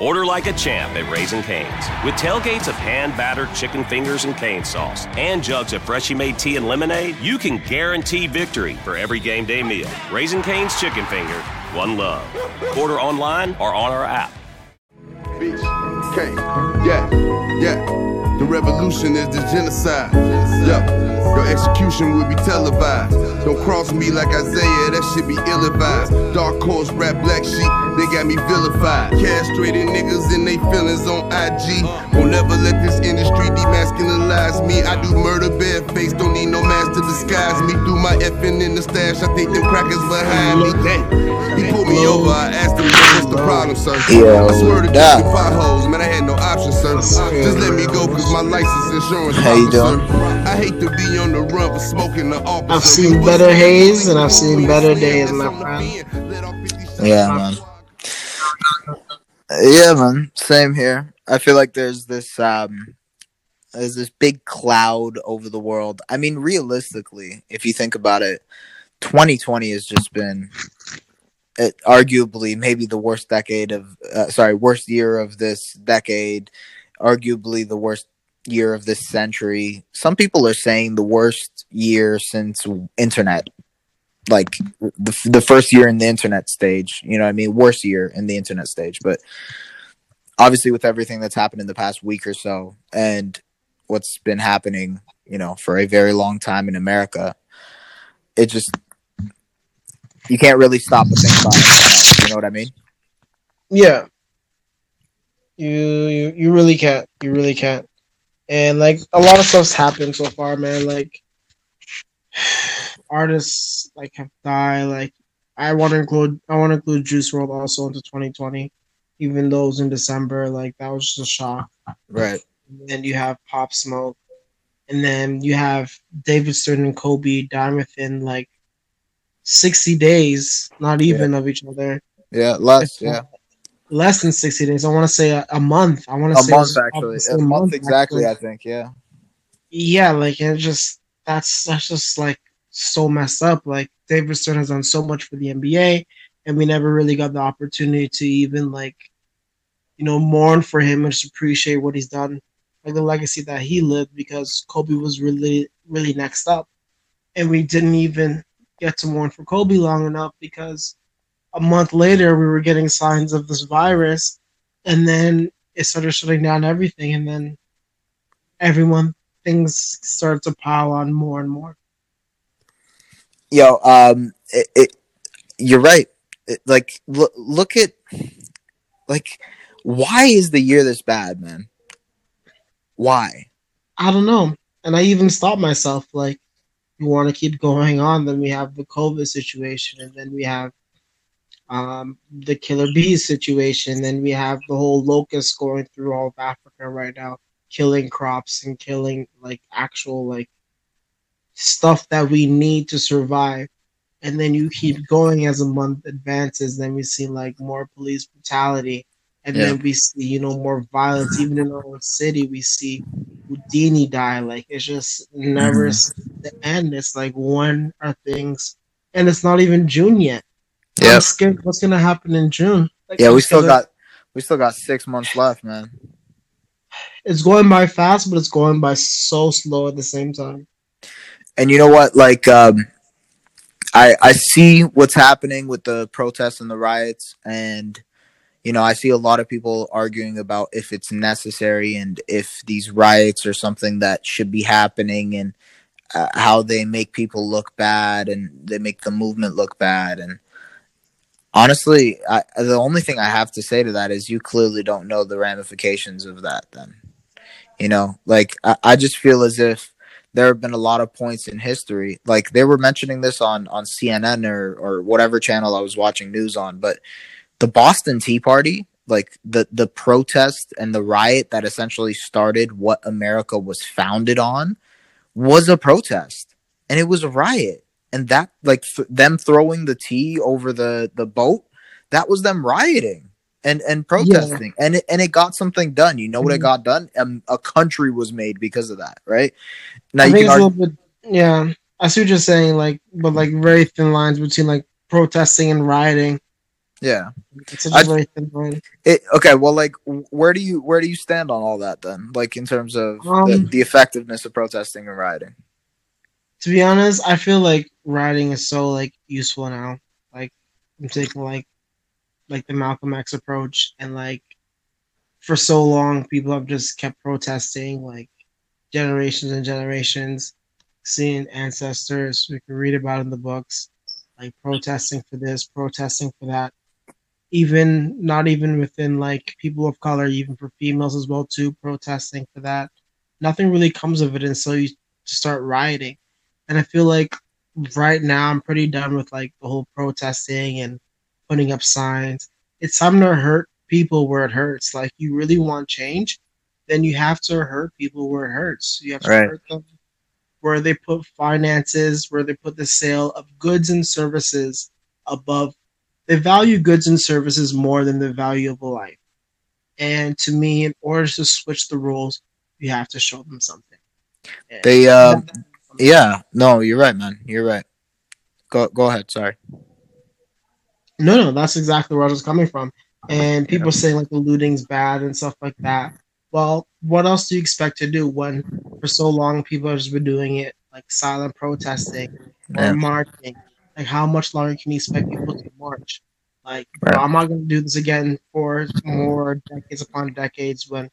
Order like a champ at Raising Cane's. With tailgates of hand battered chicken fingers and cane sauce and jugs of freshly made tea and lemonade, you can guarantee victory for every game day meal. Raising Cane's Chicken Finger, one love. Order online or on our app. Beach, cane, yeah, yeah. The revolution is the genocide. Yeah. Your execution will be televised. Don't cross me like Isaiah, that shit be ill advised. Dark horse, rap black sheep, they got me vilified. Castrated niggas and they feelings on IG. Won't never let this industry demasculinize me. I do murder bareface, don't need no mask to disguise me. Do my effing in the stash, I think them crackers behind me. Dang. He pulled me over, I asked him, what's the problem, sir? Yeah, I swear to. God, potholes, man, I had no option, sir. Just let me go, cause my license insurance How you doing? I hate to be on the run for smoking the officer. I've seen better haze and I've seen better days, my friend. Yeah, man. Yeah, man. Same here. I feel like there's this um there's this big cloud over the world. I mean, realistically, if you think about it, 2020 has just been it, arguably maybe the worst decade of uh, sorry, worst year of this decade, arguably the worst year of this century. Some people are saying the worst year since internet like the, the first year in the internet stage you know i mean worst year in the internet stage but obviously with everything that's happened in the past week or so and what's been happening you know for a very long time in america it just you can't really stop to think about it you know what i mean Yeah. You, you you really can't. You really can't. And like a lot of stuff's happened so far, man. Like artists like have died. Like I want to include I want to include Juice WRLD also into 2020, even though it was in December. Like that was just a shock. right And then you have Pop Smoke, and then you have David Stern and Kobe dying within like 60 days, not even of each other. yeah less yeah less than 60 days. I want to say a, a month. I want to a say month actually opposite a month exactly actually. i think yeah Yeah, like it just that's that's just like so messed up. Like David Stern has done so much for the NBA, and we never really got the opportunity to even like, you know, mourn for him and just appreciate what he's done, like the legacy that he lived. Because Kobe was really really next up, and we didn't even get to mourn for Kobe long enough because a month later we were getting signs of this virus, and then it started shutting down everything, and then everyone things started to pile on more and more. yo um it, it you're right it, like look look at like why is the year this bad man why I don't know. And I even stopped myself like we want to keep going on, then we have the COVID situation and then we have um the killer bees situation, then we have the whole locust going through all of Africa right now, killing crops and killing like actual like stuff that we need to survive. And then you keep going as a month advances, then we see like more police brutality. And Yeah. then we see, you know, more violence. Even in our own city, we see Houdini die. Like it's just never Mhm. seems to end. It's like when are things, and it's not even June yet. I'm scared what's gonna happen in June. Like, yeah we still got we still got six months left man It's going by fast, but it's going by so slow at the same time. and you know what like um i i see what's happening with the protests and the riots and you know i see a lot of people arguing about if it's necessary and if these riots are something that should be happening and uh, how they make people look bad and they make the movement look bad and honestly I, the only thing i have to say to that is you clearly don't know the ramifications of that then. You know like i, I just feel as if there have been a lot of points in history like they were mentioning this on on cnn or or whatever channel i was watching news on but the boston tea party like the the protest and the riot that essentially started what america was founded on was a protest and it was a riot and that like th- them throwing the tea over the the boat that was them rioting and and protesting and it, and it got something done you know what it Mhm. got done um, a country was made because of that right now I you can argue, bit. Yeah, I see what you're saying. Like, but like very thin lines between like protesting and rioting. Yeah. It's such very thin line. It, okay, well, like, where do you where do you stand on all that then? Like, in terms of the, Um, the effectiveness of protesting and rioting. To be honest, I feel like writing is so like useful now. Like I'm taking like like the Malcolm X approach and like for so long people have just kept protesting like generations and generations, seeing ancestors we can read about in the books, like protesting for this, protesting for that. Even not even within like people of color, even for females as well too, protesting for that. Nothing really comes of it until you start rioting. And I feel like right now I'm pretty done with like the whole protesting and putting up signs. It's time to hurt people where it hurts. Like you really want change, then you have to hurt people where it hurts. You have to Right. hurt them where they put finances, where they put the sale of goods and services above. They value goods and services more than the value of a life. And to me, in order to switch the rules, you have to show them something. And They, uh, yeah, no, you're right, man. You're right. Go go ahead. Sorry. No, no, that's exactly where I was coming from. And people saying like the looting's bad and stuff like that. Well, what else do you expect to do when for so long people have just been doing it like silent protesting or Yeah. marching? Like how much longer can you expect people to march? Like Right. I'm not gonna do this again for more decades upon decades when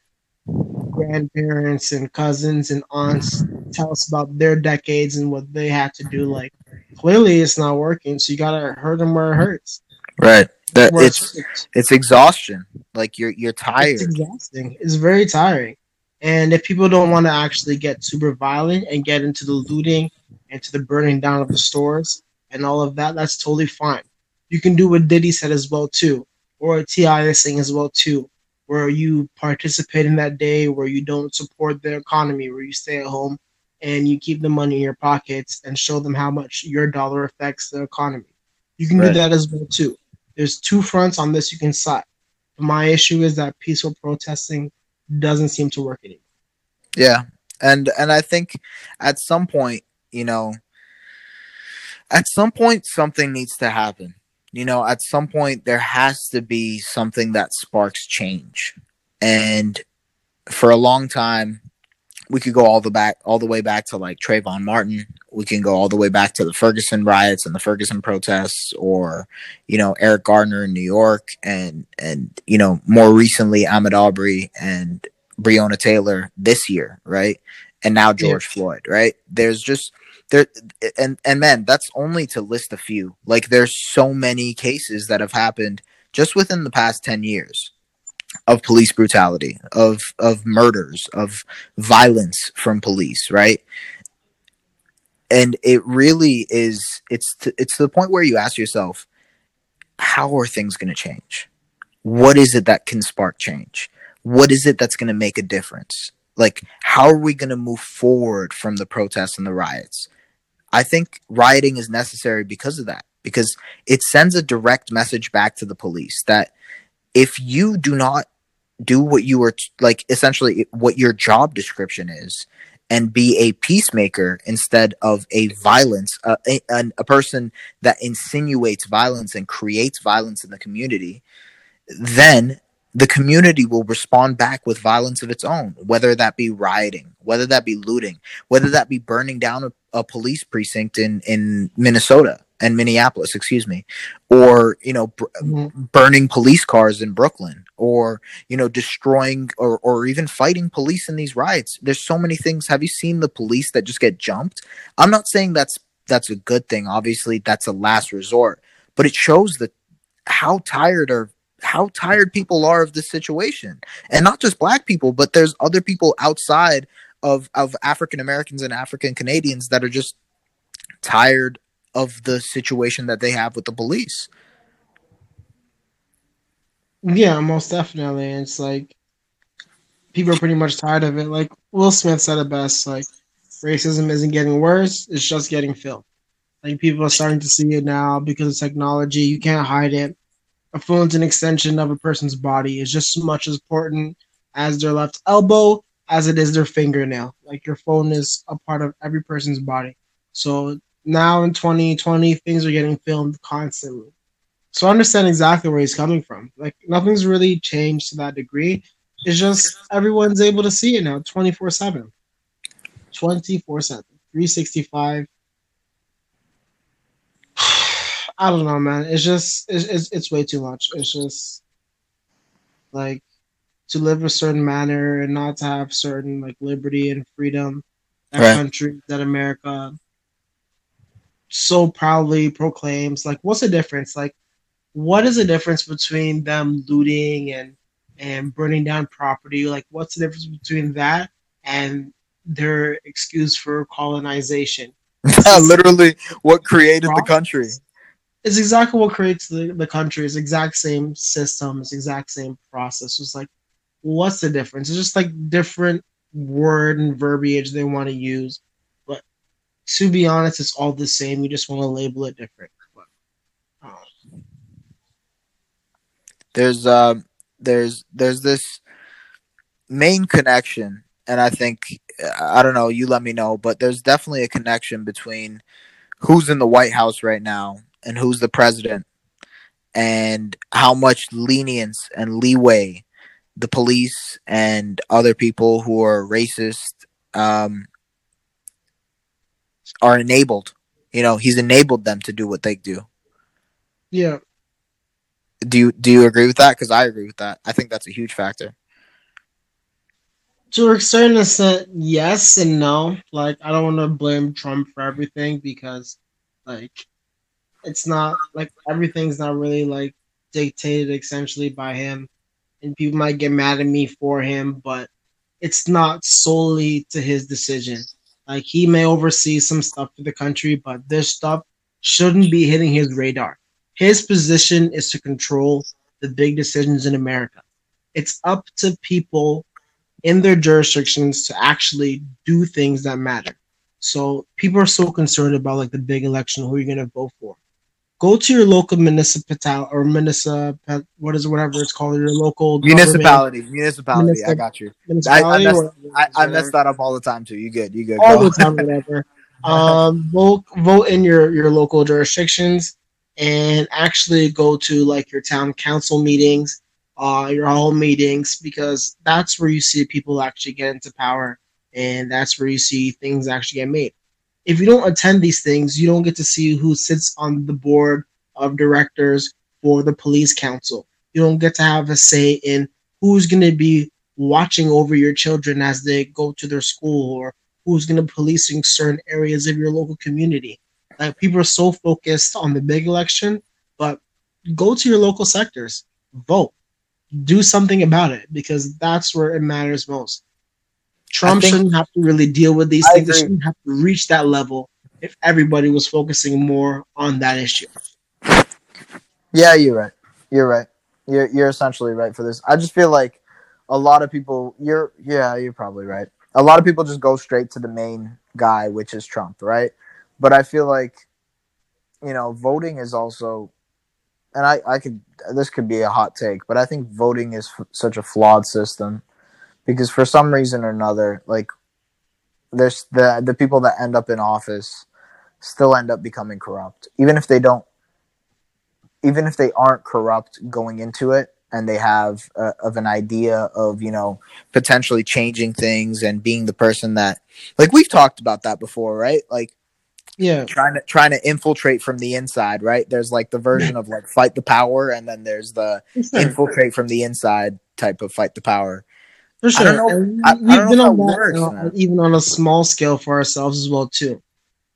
grandparents and cousins and aunts tell us about their decades and what they had to do. Like clearly it's not working, so you gotta hurt them where it hurts. Right. That it's it's exhaustion. Like you're you're tired. It's exhausting. It's very tiring. And if people don't want to actually get super violent and get into the looting and to the burning down of the stores and all of that, that's totally fine. You can do what Diddy said as well too, or T.I. is saying as well too, where you participate in that day where you don't support the economy, where you stay at home and you keep the money in your pockets and show them how much your dollar affects the economy. You can Right. do that as well too. There's two fronts on this you can side. My issue is that peaceful protesting doesn't seem to work anymore. Yeah. And and I think at some point, you know, at some point something needs to happen. You know, at some point there has to be something that sparks change. And for a long time we could go all the back all the way back to like Trayvon Martin. We can go all the way back to the Ferguson riots and the Ferguson protests or, you know, Eric Garner in New York and and you know, more recently Ahmaud Arbery and Breonna Taylor this year, right? And now George Floyd, right? There's just there and and man, that's only to list a few. Like there's so many cases that have happened just within the past 10 years of police brutality, of of murders, of violence from police, right? And it really is it's to, it's to the point where you ask yourself how are things going to change? What is it that can spark change? What is it that's going to make a difference? Like how are we going to move forward from the protests and the riots? I think rioting is necessary because of that because it sends a direct message back to the police that if you do not do what you are t- like essentially what your job description is and be a peacemaker instead of a violence uh, a, a person that insinuates violence and creates violence in the community then the community will respond back with violence of its own whether that be rioting whether that be looting whether that be burning down a, a police precinct in in minnesota and minneapolis excuse me or you know br- mm-hmm. burning police cars in Brooklyn or you know destroying or or even fighting police in these riots. There's so many things. Have you seen the police that just get jumped? I'm not saying that's that's a good thing. Obviously that's a last resort but it shows that how tired or how tired people are of this situation. And not just black people but there's other people outside of of african americans and african canadians that are just tired of the situation that they have with the police Yeah, most definitely. It's like people are pretty much tired of it. Like Will Smith said it best, like racism isn't getting worse, it's just getting filled. Like people are starting to see it now because of technology. You can't hide it. A phone's an extension of a person's body. It's just as much as important as their left elbow as it is their fingernail. Like your phone is a part of every person's body. So now in 2020, things are getting filmed constantly. So I understand exactly where he's coming from. Like nothing's really changed to that degree. It's just everyone's able to see it now 24 7. 24 7. 365. I don't know, man. It's just, it's, it's, it's way too much. It's just like to live a certain manner and not to have certain like liberty and freedom that Right. country, that America so proudly proclaims. Like, what's the difference? Like, what is the difference between them looting and and burning down property? Like, what's the difference between that and their excuse for colonization? Literally, what created the country? It's exactly what creates the, the country. It's exact same system. It's exact same process. It's like, what's the difference? It's just like different word and verbiage they want to use. To be honest, it's all the same. You just want to label it different. But, um, There's um, there's there's this main connection, and I think I don't know. You let me know, but there's definitely a connection between who's in the White House right now and who's the president, and how much lenience and leeway the police and other people who are racist um, are enabled. You know, he's enabled them to do what they do. yeah, Do you do you agree with that? Because I agree with that. I think that's a huge factor. to a certain extent, yes and no. Like, I don't want to blame Trump for everything because, like, it's not like everything's not really like dictated essentially by him, and people might get mad at me for him, but it's not solely to his decision. Like, he may oversee some stuff for the country, but this stuff shouldn't be hitting his radar. His position is to control the big decisions in America. It's up to people in their jurisdictions to actually do things that matter. So people are so concerned about like the big election, who you're gonna vote for. Go to your local municipality or municipal, what is it, whatever it's called, your local Municipality, municipality. I got you. I- I messed- I, I that up all the time too. You good? You good? all Go. the time, whatever. Um, vote vote in your your local jurisdictions, and actually go to like your town council meetings, uh, your hall meetings, because that's where you see people actually get into power, and that's where you see things actually get made. If you don't attend these things, you don't get to see who sits on the board of directors for the police council. You don't get to have a say in who's going to be watching over your children as they go to their school or who's going to policing certain areas of your local community. Like people are so focused on the big election, but go to your local sectors, vote, do something about it because that's where it matters most. Trump think- shouldn't have to really deal with these I things. Agree. shouldn't have to reach that level if everybody was focusing more on that issue. Yeah, you're right. You're right. You're you're essentially right for this. I just feel like a lot of people. You're yeah, you're probably right. A lot of people just go straight to the main guy, which is Trump, right? But I feel like, you know, voting is also, and I I could this could be a hot take, but I think voting is f- such a flawed system because for some reason or another, like there's the the people that end up in office still end up becoming corrupt, even if they don't even if they aren't corrupt going into it and they have uh, of an idea of you know potentially changing things and being the person that like we've talked about that before right? Like Yeah, trying to trying to infiltrate from the inside right? There's like the version of like fight the power and then there's the infiltrate from the inside type of fight the power For I sure. don't know- I- I we've don't been on that, works, even on a small scale for ourselves as well too.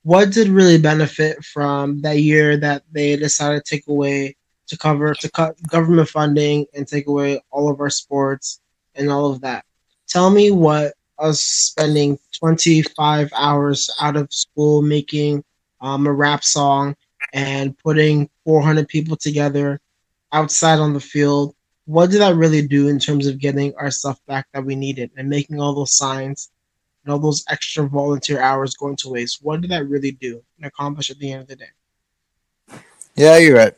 What did really benefit from that year that they decided to take away to cover to cut government funding and take away all of our sports and all of that? Tell me what us spending 25 hours out of school making um, a rap song and putting 400 people together outside on the field what did that really do in terms of getting our stuff back that we needed and making all those signs and all those extra volunteer hours going to waste? What did that really do and accomplish at the end of the day? yeah you're right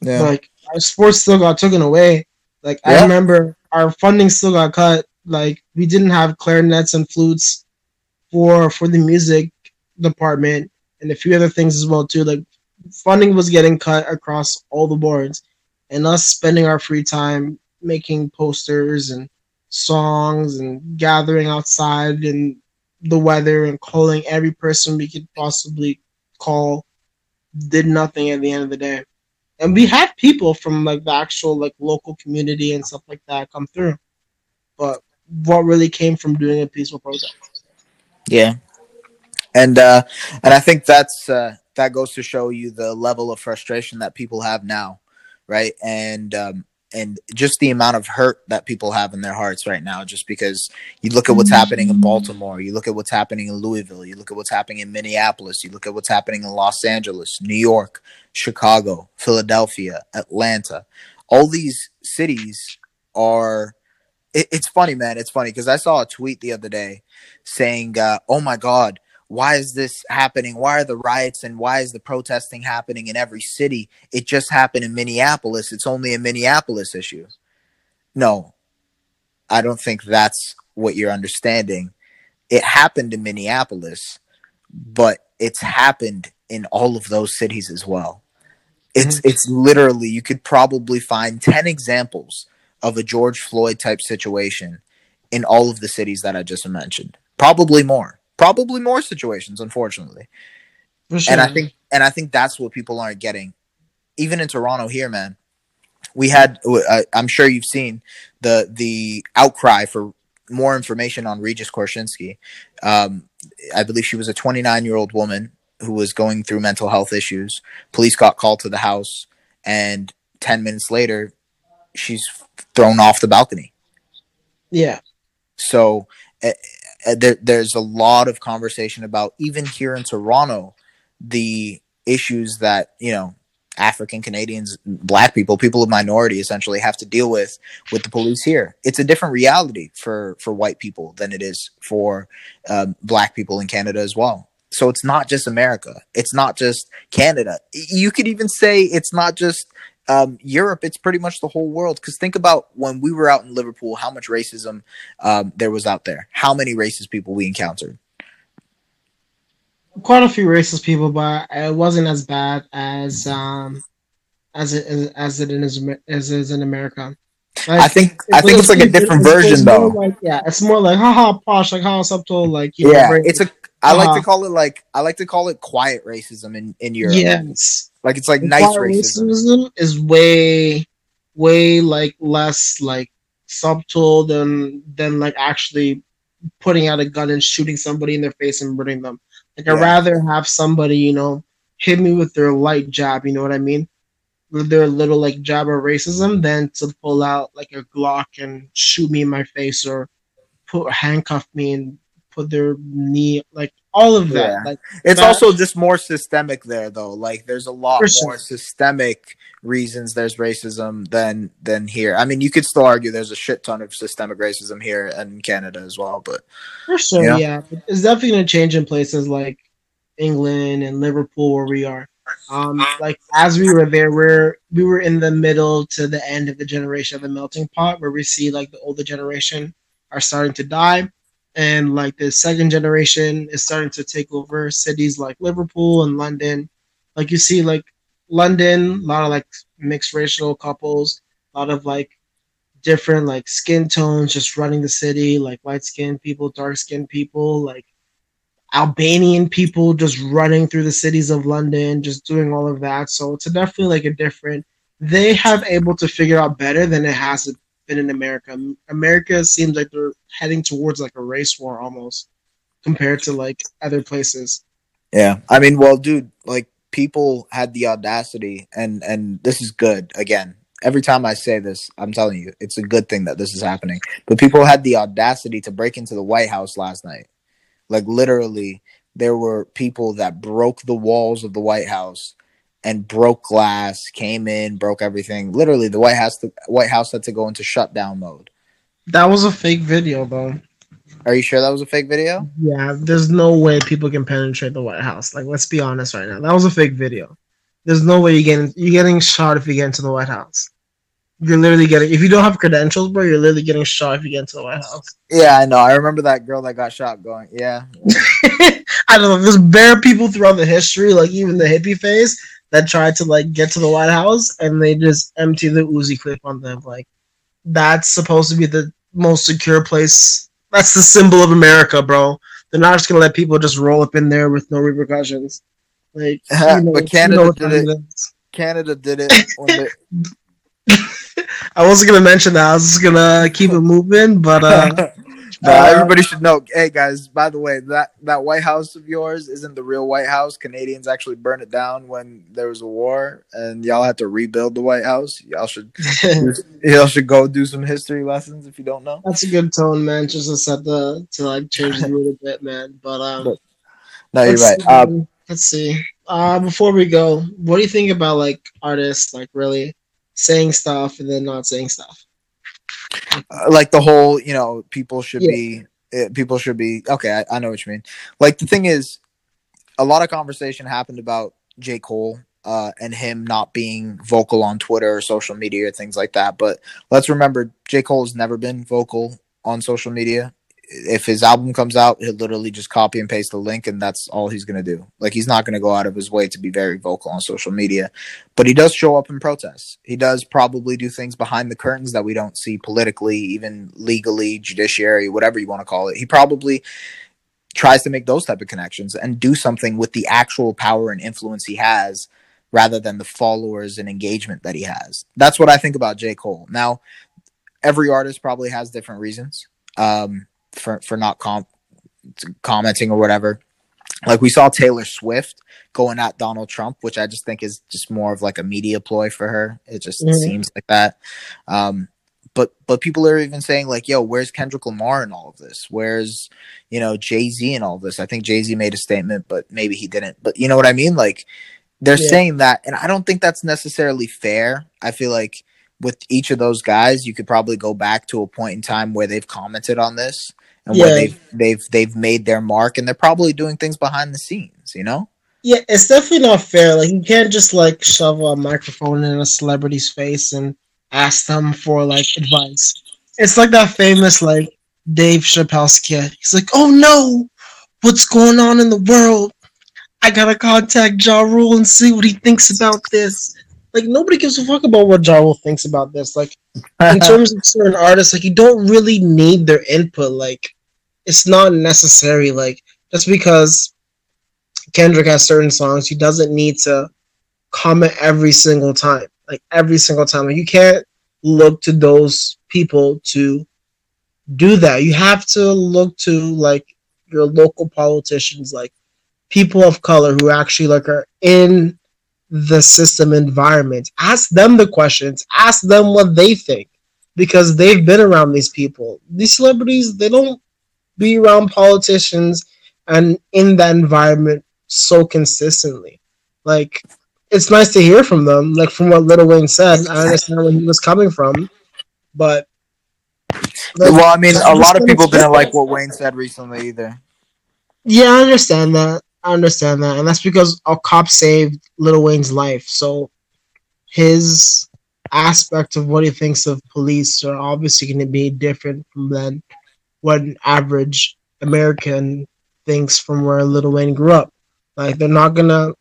yeah Like our sports still got taken away. Like I remember our funding still got cut. Like we didn't have clarinets and flutes for for the music department and a few other things as well too. Like funding was getting cut across all the boards, and us spending our free time making posters and songs and gathering outside in the weather and calling every person we could possibly call did nothing at the end of the day. And we had people from like the actual like local community and stuff like that come through. But what really came from doing a peaceful protest? Yeah. And uh and I think that's uh that goes to show you the level of frustration that people have now, right? And um and just the amount of hurt that people have in their hearts right now just because you look at what's happening in Baltimore, you look at what's happening in Louisville, you look at what's happening in Minneapolis, you look at what's happening in Los Angeles, New York, Chicago, Philadelphia, Atlanta. All these cities are it, it's funny, man. It's funny because I saw a tweet the other day saying, uh, "Oh my God, why is this happening? Why are the riots and why is the protesting happening in every city? It just happened in Minneapolis. It's only a Minneapolis issue." No, I don't think that's what you're understanding. It happened in Minneapolis, but it's happened in all of those cities as well. It's mm-hmm. it's literally you could probably find 10 examples of a George Floyd type situation in all of the cities that I just mentioned. Probably more. Probably more situations, unfortunately. Sure. And I think and I think that's what people aren't getting. Even in Toronto here, man. We had I'm sure you've seen the the outcry for more information on Regis Korchinski. Um, I believe she was a 29 year old woman who was going through mental health issues. Police got called to the house, and 10 minutes later, she's thrown off the balcony. Yeah. So uh, uh, there, there's a lot of conversation about even here in Toronto, the issues that you know African Canadians, Black people, people of minority, essentially have to deal with with the police here. It's a different reality for for white people than it is for um, Black people in Canada as well. So it's not just America. It's not just Canada. You could even say it's not just um, Europe, it's pretty much the whole world. Because think about when we were out in Liverpool, how much racism um, there was out there, how many racist people we encountered. Quite a few racist people, but it wasn't as bad as um, as it as it is as it is in America. Like, I think I think it's like a different version though. Like, yeah, it's more like haha posh, like how subtle, like you yeah. Know, it's a I uh-huh. like to call it like I like to call it quiet racism in in Europe. Yes, like it's like nice racism. racism. is way way like less like subtle than than like actually putting out a gun and shooting somebody in their face and murdering them. Like yeah. I'd rather have somebody you know hit me with their light jab. You know what I mean? With their little like jab of racism, than to pull out like a Glock and shoot me in my face or put handcuff me and put their knee like all of that. Yeah. Like it's also just more systemic there though. Like there's a lot more systemic reasons there's racism than than here. I mean, you could still argue there's a shit ton of systemic racism here and in Canada as well, but for sure, you know? yeah, it's definitely going to change in places like England and Liverpool where we are. Um, like as we were there, we're we were in the middle to the end of the generation of the melting pot, where we see like the older generation are starting to die and like the second generation is starting to take over cities like Liverpool and London. Like you see, like London, a lot of like mixed racial couples, a lot of like different like skin tones just running the city, like light skinned people, dark skinned people, like Albanian people just running through the cities of London, just doing all of that. So it's definitely like a different. They have able to figure out better than it has been in America. America seems like they're heading towards like a race war almost compared to like other places. Yeah. I mean, well, dude, like people had the audacity and and this is good again. Every time I say this, I'm telling you, it's a good thing that this is happening. But people had the audacity to break into the White House last night. Like literally, there were people that broke the walls of the White House and broke glass, came in, broke everything. Literally, the White House the White House had to go into shutdown mode. That was a fake video, though. Are you sure that was a fake video? Yeah, there's no way people can penetrate the White House. Like, let's be honest right now. That was a fake video. There's no way you get you're getting shot if you get into the White House. You're literally getting if you don't have credentials, bro. You're literally getting shot if you get into the White House. Yeah, I know. I remember that girl that got shot. Going, yeah. I don't know. There's bare people throughout the history, like even the hippie phase, that tried to like get to the White House and they just empty the Uzi clip on them. Like that's supposed to be the most secure place. That's the symbol of America, bro. They're not just gonna let people just roll up in there with no repercussions. Like, you know, but you Canada know what did it. is. Canada did it. They, I wasn't gonna mention that. I was just gonna keep it moving, but uh, Uh, everybody should know. Hey guys, by the way, that that White House of yours isn't the real White House. Canadians actually burned it down when there was a war, and y'all had to rebuild the White House. Y'all should y'all should go do some history lessons if you don't know. that's a good tone, man. Just to set the to like change the mood a bit, man. But um, But- No, you're right. see, Um, let's see. Uh, before we go, what do you think about like artists like really saying stuff and then not saying stuff? Uh, like the whole, you know, people should Yeah. be uh, people should be okay. I, I know what you mean. Like the thing is, a lot of conversation happened about J Cole. Uh, and him not being vocal on Twitter or social media or things like that. But let's remember, J. Cole has never been vocal on social media. If his album comes out, he'll literally just copy and paste the link, and that's all he's going to do. Like, he's not going to go out of his way to be very vocal on social media. But he does show up in protests. He does probably do things behind the curtains that we don't see politically, even legally, judiciary, whatever you want to call it. He probably tries to make those type of connections and do something with the actual power and influence he has rather than the followers and engagement that he has. That's what I think about J. Cole. Now, every artist probably has different reasons um, for for not com- commenting or whatever. Like we saw Taylor Swift going at Donald Trump, which I just think is just more of like a media ploy for her. It just Mhm. seems like that. Um, but but people are even saying like, "Yo, where's Kendrick Lamar in all of this? Where's you know Jay Z in all of this?" I think Jay Z made a statement, but maybe he didn't. But you know what I mean? Like they're Yeah. saying that, and I don't think that's necessarily fair. I feel like with each of those guys, you could probably go back to a point in time where they've commented on this and where Yeah. they've they've they've made their mark, and they're probably doing things behind the scenes. You know? Yeah, it's definitely not fair. Like you can't just like shove a microphone in a celebrity's face and ask them for like advice. It's like that famous like Dave Chappelle skit. He's like, "Oh no, what's going on in the world? I gotta contact Ja Rule and see what he thinks about this." Like nobody gives a fuck about what Ja thinks about this. Like in terms of certain artists, like you don't really need their input. Like it's not necessary. Like just because Kendrick has certain songs, he doesn't need to comment every single time. Like every single time. Like you can't look to those people to do that. You have to look to like your local politicians, like people of color who actually like are in the system environment. Ask them the questions. Ask them what they think. Because they've been around these people. These celebrities, they don't be around politicians and in that environment so consistently. Like it's nice to hear from them. Like from what Lil Wayne said, I understand where he was coming from, but like, well, I mean, a lot of people didn't like what Wayne said recently either. Yeah, I understand that. I understand that, and that's because a cop saved Lil Wayne's life. So his aspect of what he thinks of police are obviously going to be different from than what an average American thinks from where Lil Wayne grew up. Like they're not gonna.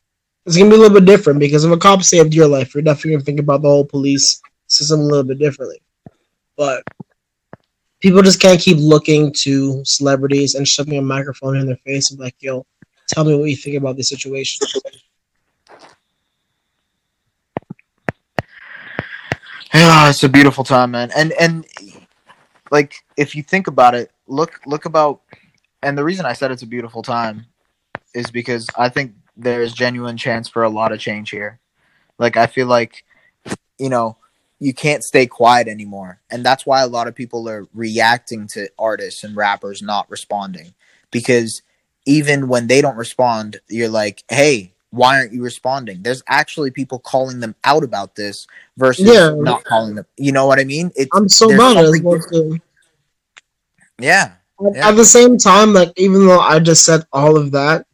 It's gonna be a little bit different because if a cop saved your life, you're definitely gonna think about the whole police system a little bit differently. But people just can't keep looking to celebrities and shoving a microphone in their face and like, "Yo, tell me what you think about this situation." Yeah, it's a beautiful time, man. And and like if you think about it, look look about and the reason I said it's a beautiful time is because I think there's genuine chance for a lot of change here. Like I feel like you know, you can't stay quiet anymore. And that's why a lot of people are reacting to artists and rappers not responding because even when they don't respond, you're like, "Hey, why aren't you responding?" There's actually people calling them out about this versus Yeah. not calling them. You know what I mean? It's I'm so bad well Yeah. At- Yeah. At the same time, like even though I just said all of that,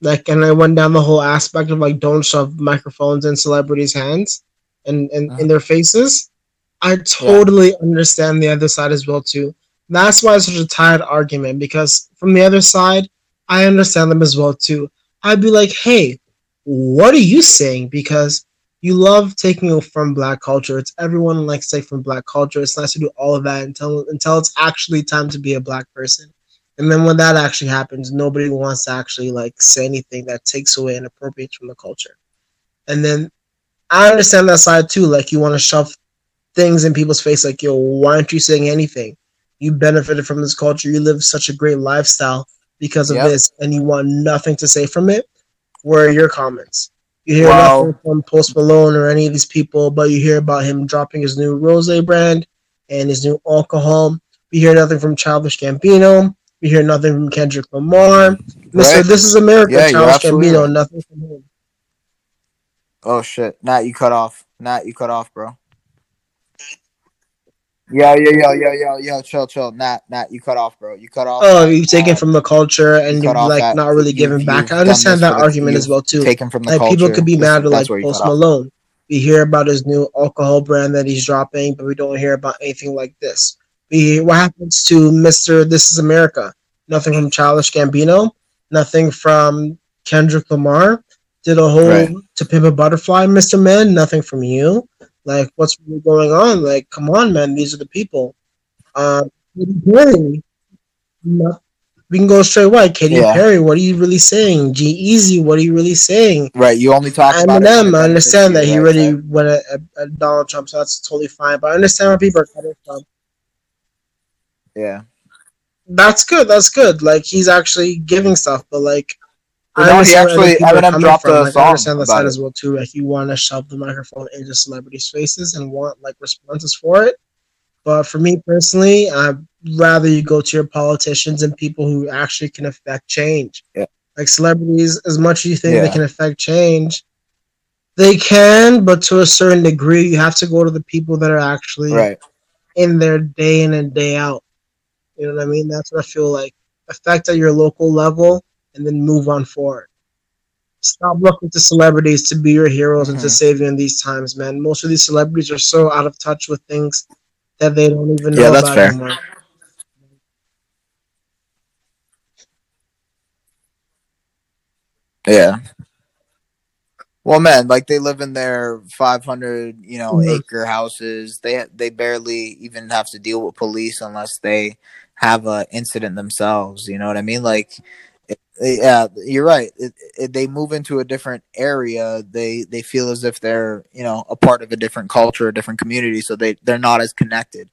like, and I went down the whole aspect of like don't shove microphones in celebrities' hands and and Uh-huh. in their faces, I totally understand the other side as well too. That's why it's such a tired argument because from the other side, I understand them as well too. I'd be like, hey, what are you saying? Because you love taking from black culture. It's everyone likes to take from black culture. It's nice to do all of that until until it's actually time to be a black person. And then when that actually happens, nobody wants to actually like say anything that takes away and appropriates from the culture. And then I understand that side too. Like you want to shove things in people's face, like yo, why aren't you saying anything? You benefited from this culture. You live such a great lifestyle because of Yep. this, and you want nothing to say from it. Where are your comments? You hear nothing from Post Malone or any of these people, but you hear about him dropping his new rose brand and his new alcohol. You hear nothing from Childish Gambino. You hear nothing from Kendrick Lamar. Mr. Right. This is America, Yeah, Childish Gambino, right. nothing from him. Oh shit, Nat, you cut off. Nat, you cut off, bro. Yo, yo, yo, yo, yo, yo, chill, chill. Nat, Nat, you cut off, bro. You cut off. Oh, you taken Um, from the culture and you you cut like that- not really giving back. you've I understand that argument as well too. taken from the Like culture. people could be mad at like Post cut off. Malone. We hear about his new alcohol brand that he's dropping, but we don't hear about anything like this. We what happens to Mister This Is America? Nothing from Childish Gambino. Nothing from Kendrick Lamar. Did a whole Right. to pimp a butterfly, Mister Man. Nothing from you. Like what's really going on? Like come on, man. These are the people. Um, Katy Perry. No- we can go straight white. Katy Yeah. Perry. What are you really saying? G-Eazy. What are you really saying? Right, you only talk about Eminem, I understand that he right, already right. went at, at, at Donald Trump, so that's totally fine. But I understand where people are coming from. Yeah. That's good. That's good. Like he's actually giving stuff, but like You know, he understand where actually- people are Eminem coming dropped from. a Like, song I understand that side it. as well too. Like you want to shove the microphone into celebrities' faces and want like responses for it. But for me personally, I'd rather you go to your politicians and people who actually can affect change. Yeah. Like celebrities, as much as you think they can affect change, they can, but to a certain degree, you have to go to the people that are actually Right. in there day in and day out. You know what I mean? That's what I feel like. Affect at your local level and then move on forward. Stop looking to celebrities to be your heroes and to Mhm. save you in these times, man. Most of these celebrities are so out of touch with things that they don't even know Yeah, that's about fair. anymore. Yeah. Well, man, like they live in their 500, you know, Mhm. acre houses. They they barely even have to deal with police unless they have a incident themselves. You know what I mean? Like, yeah, you're right. It, it, they move into a different area. They they feel as if they're you know a part of a different culture, a different community, so they they're not as connected.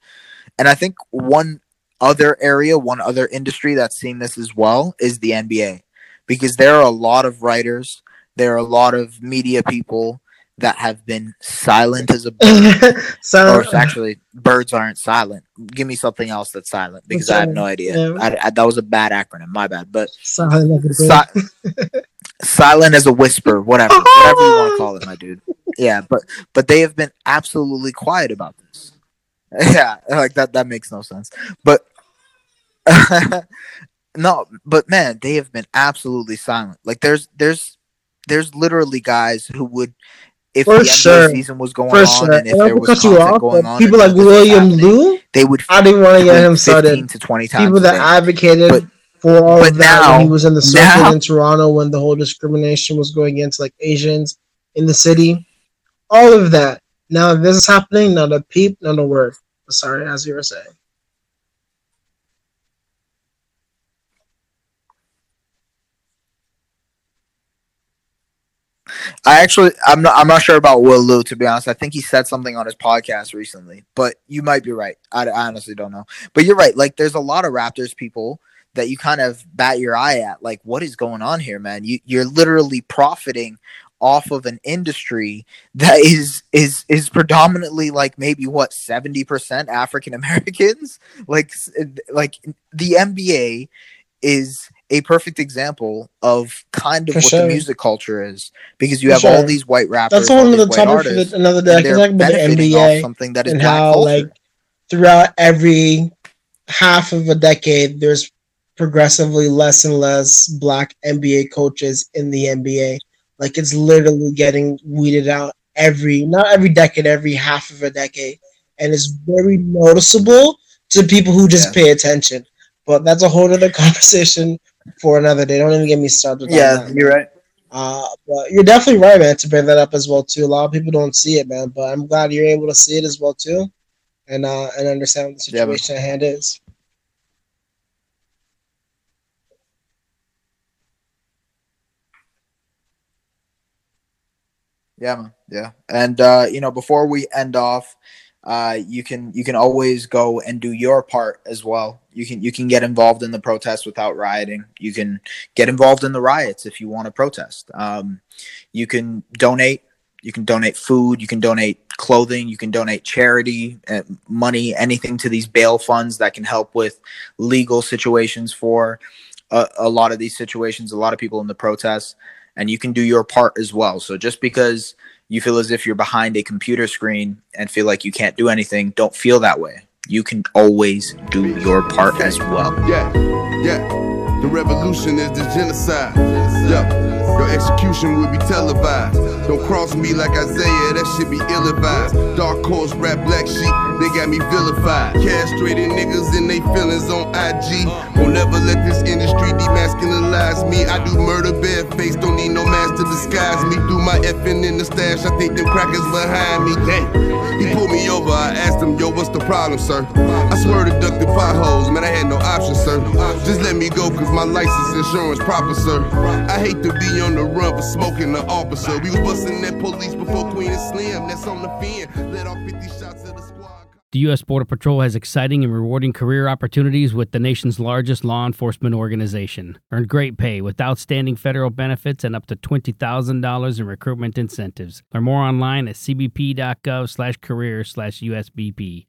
And I think one other area, one other industry that's seen this as well is the NBA because there are a lot of writers, there are a lot of media people that have been silent as a bird. so or actually, birds aren't silent. Give me something else that's silent because I have no idea. Yeah. I, I- that was a bad acronym. My bad. But Silent si- silent as a whisper, whatever, whatever you want to call it, my dude. Yeah, but but they have been absolutely quiet about this. Yeah, like that. That makes no sense. But no, but man, they have been absolutely silent. Like there's there's there's literally guys who would if For the NBA sure. season was going For on sure. and if And there was content off, going on, people like William Lou, they would I didn't want to get him 15 started. to 20 times people that advocated But- for all but of that when he was in the circuit now- in Toronto when the whole discrimination was going against like Asians in the city. All of that. Now this is happening, not a peep, not a word. Sorry, as you were saying. I actually, I'm not, I'm not sure about Will Lou to be honest. I think he said something on his podcast recently, but you might be right. I, I honestly don't know, but you're right. Like, there's a lot of Raptors people that you kind of bat your eye at. Like, what is going on here, man? You, you're literally profiting off of an industry that is is is predominantly like maybe what 70% African Americans like like the NBA is a perfect example of kind of For what sure. the music culture is because you For have all these white rappers That's one of the white topic artists, for the, another day. I can talk about the NBA something that is and how culture. like throughout every half of a decade there's progressively less and less black NBA coaches in the NBA. Like it's literally getting weeded out every not every decade, every half of a decade. And it's very noticeable to people who just Yeah. pay attention. But that's a whole other conversation for another day. Don't even get me started yeah, that. you're right. Uh, but you're definitely right, man, to bring that up as well too. A lot of people don't see it, man, but I'm glad you're able to see it as well too, and uh, and understand what the situation yeah, at hand is. Yeah, man. Yeah, and uh, you know, before we end off, uh, you can you can always go and do your part as well. You can you can get involved in the protest without rioting. You can get involved in the riots if you want to protest. Um, you can donate. You can donate food. You can donate clothing. You can donate charity, uh, money, anything to these bail funds that can help with legal situations for a, a lot of these situations. A lot of people in the protests, and you can do your part as well. So just because you feel as if you're behind a computer screen and feel like you can't do anything, don't feel that way. You can always do your part as well. Yeah, yeah. The revolution is the genocide. Yeah. Your execution will be televised. Don't cross me like Isaiah, that should be ill advised. Dark horse, rap black sheep, they got me vilified. Castrated niggas and they feelings on IG. Won't never let this industry demasculinize me. I do murder face, don't need no mask to disguise me. Do my effing in the stash, I think them crackers behind me. Dang. He pulled me over, I asked him, yo, what's the problem, sir? I swear to duck the potholes, man, I had no option, sir. Just let me go, cause my license insurance proper, sir. I hate to be on the run for smoking the officer. We was busting that police before Queen and Slim. That's on the fin. Let off 50 shots the squad. The U.S. Border Patrol has exciting and rewarding career opportunities with the nation's largest law enforcement organization. Earn great pay with outstanding federal benefits and up to $20,000 in recruitment incentives. Learn more online at cbp.gov slash career slash USBP.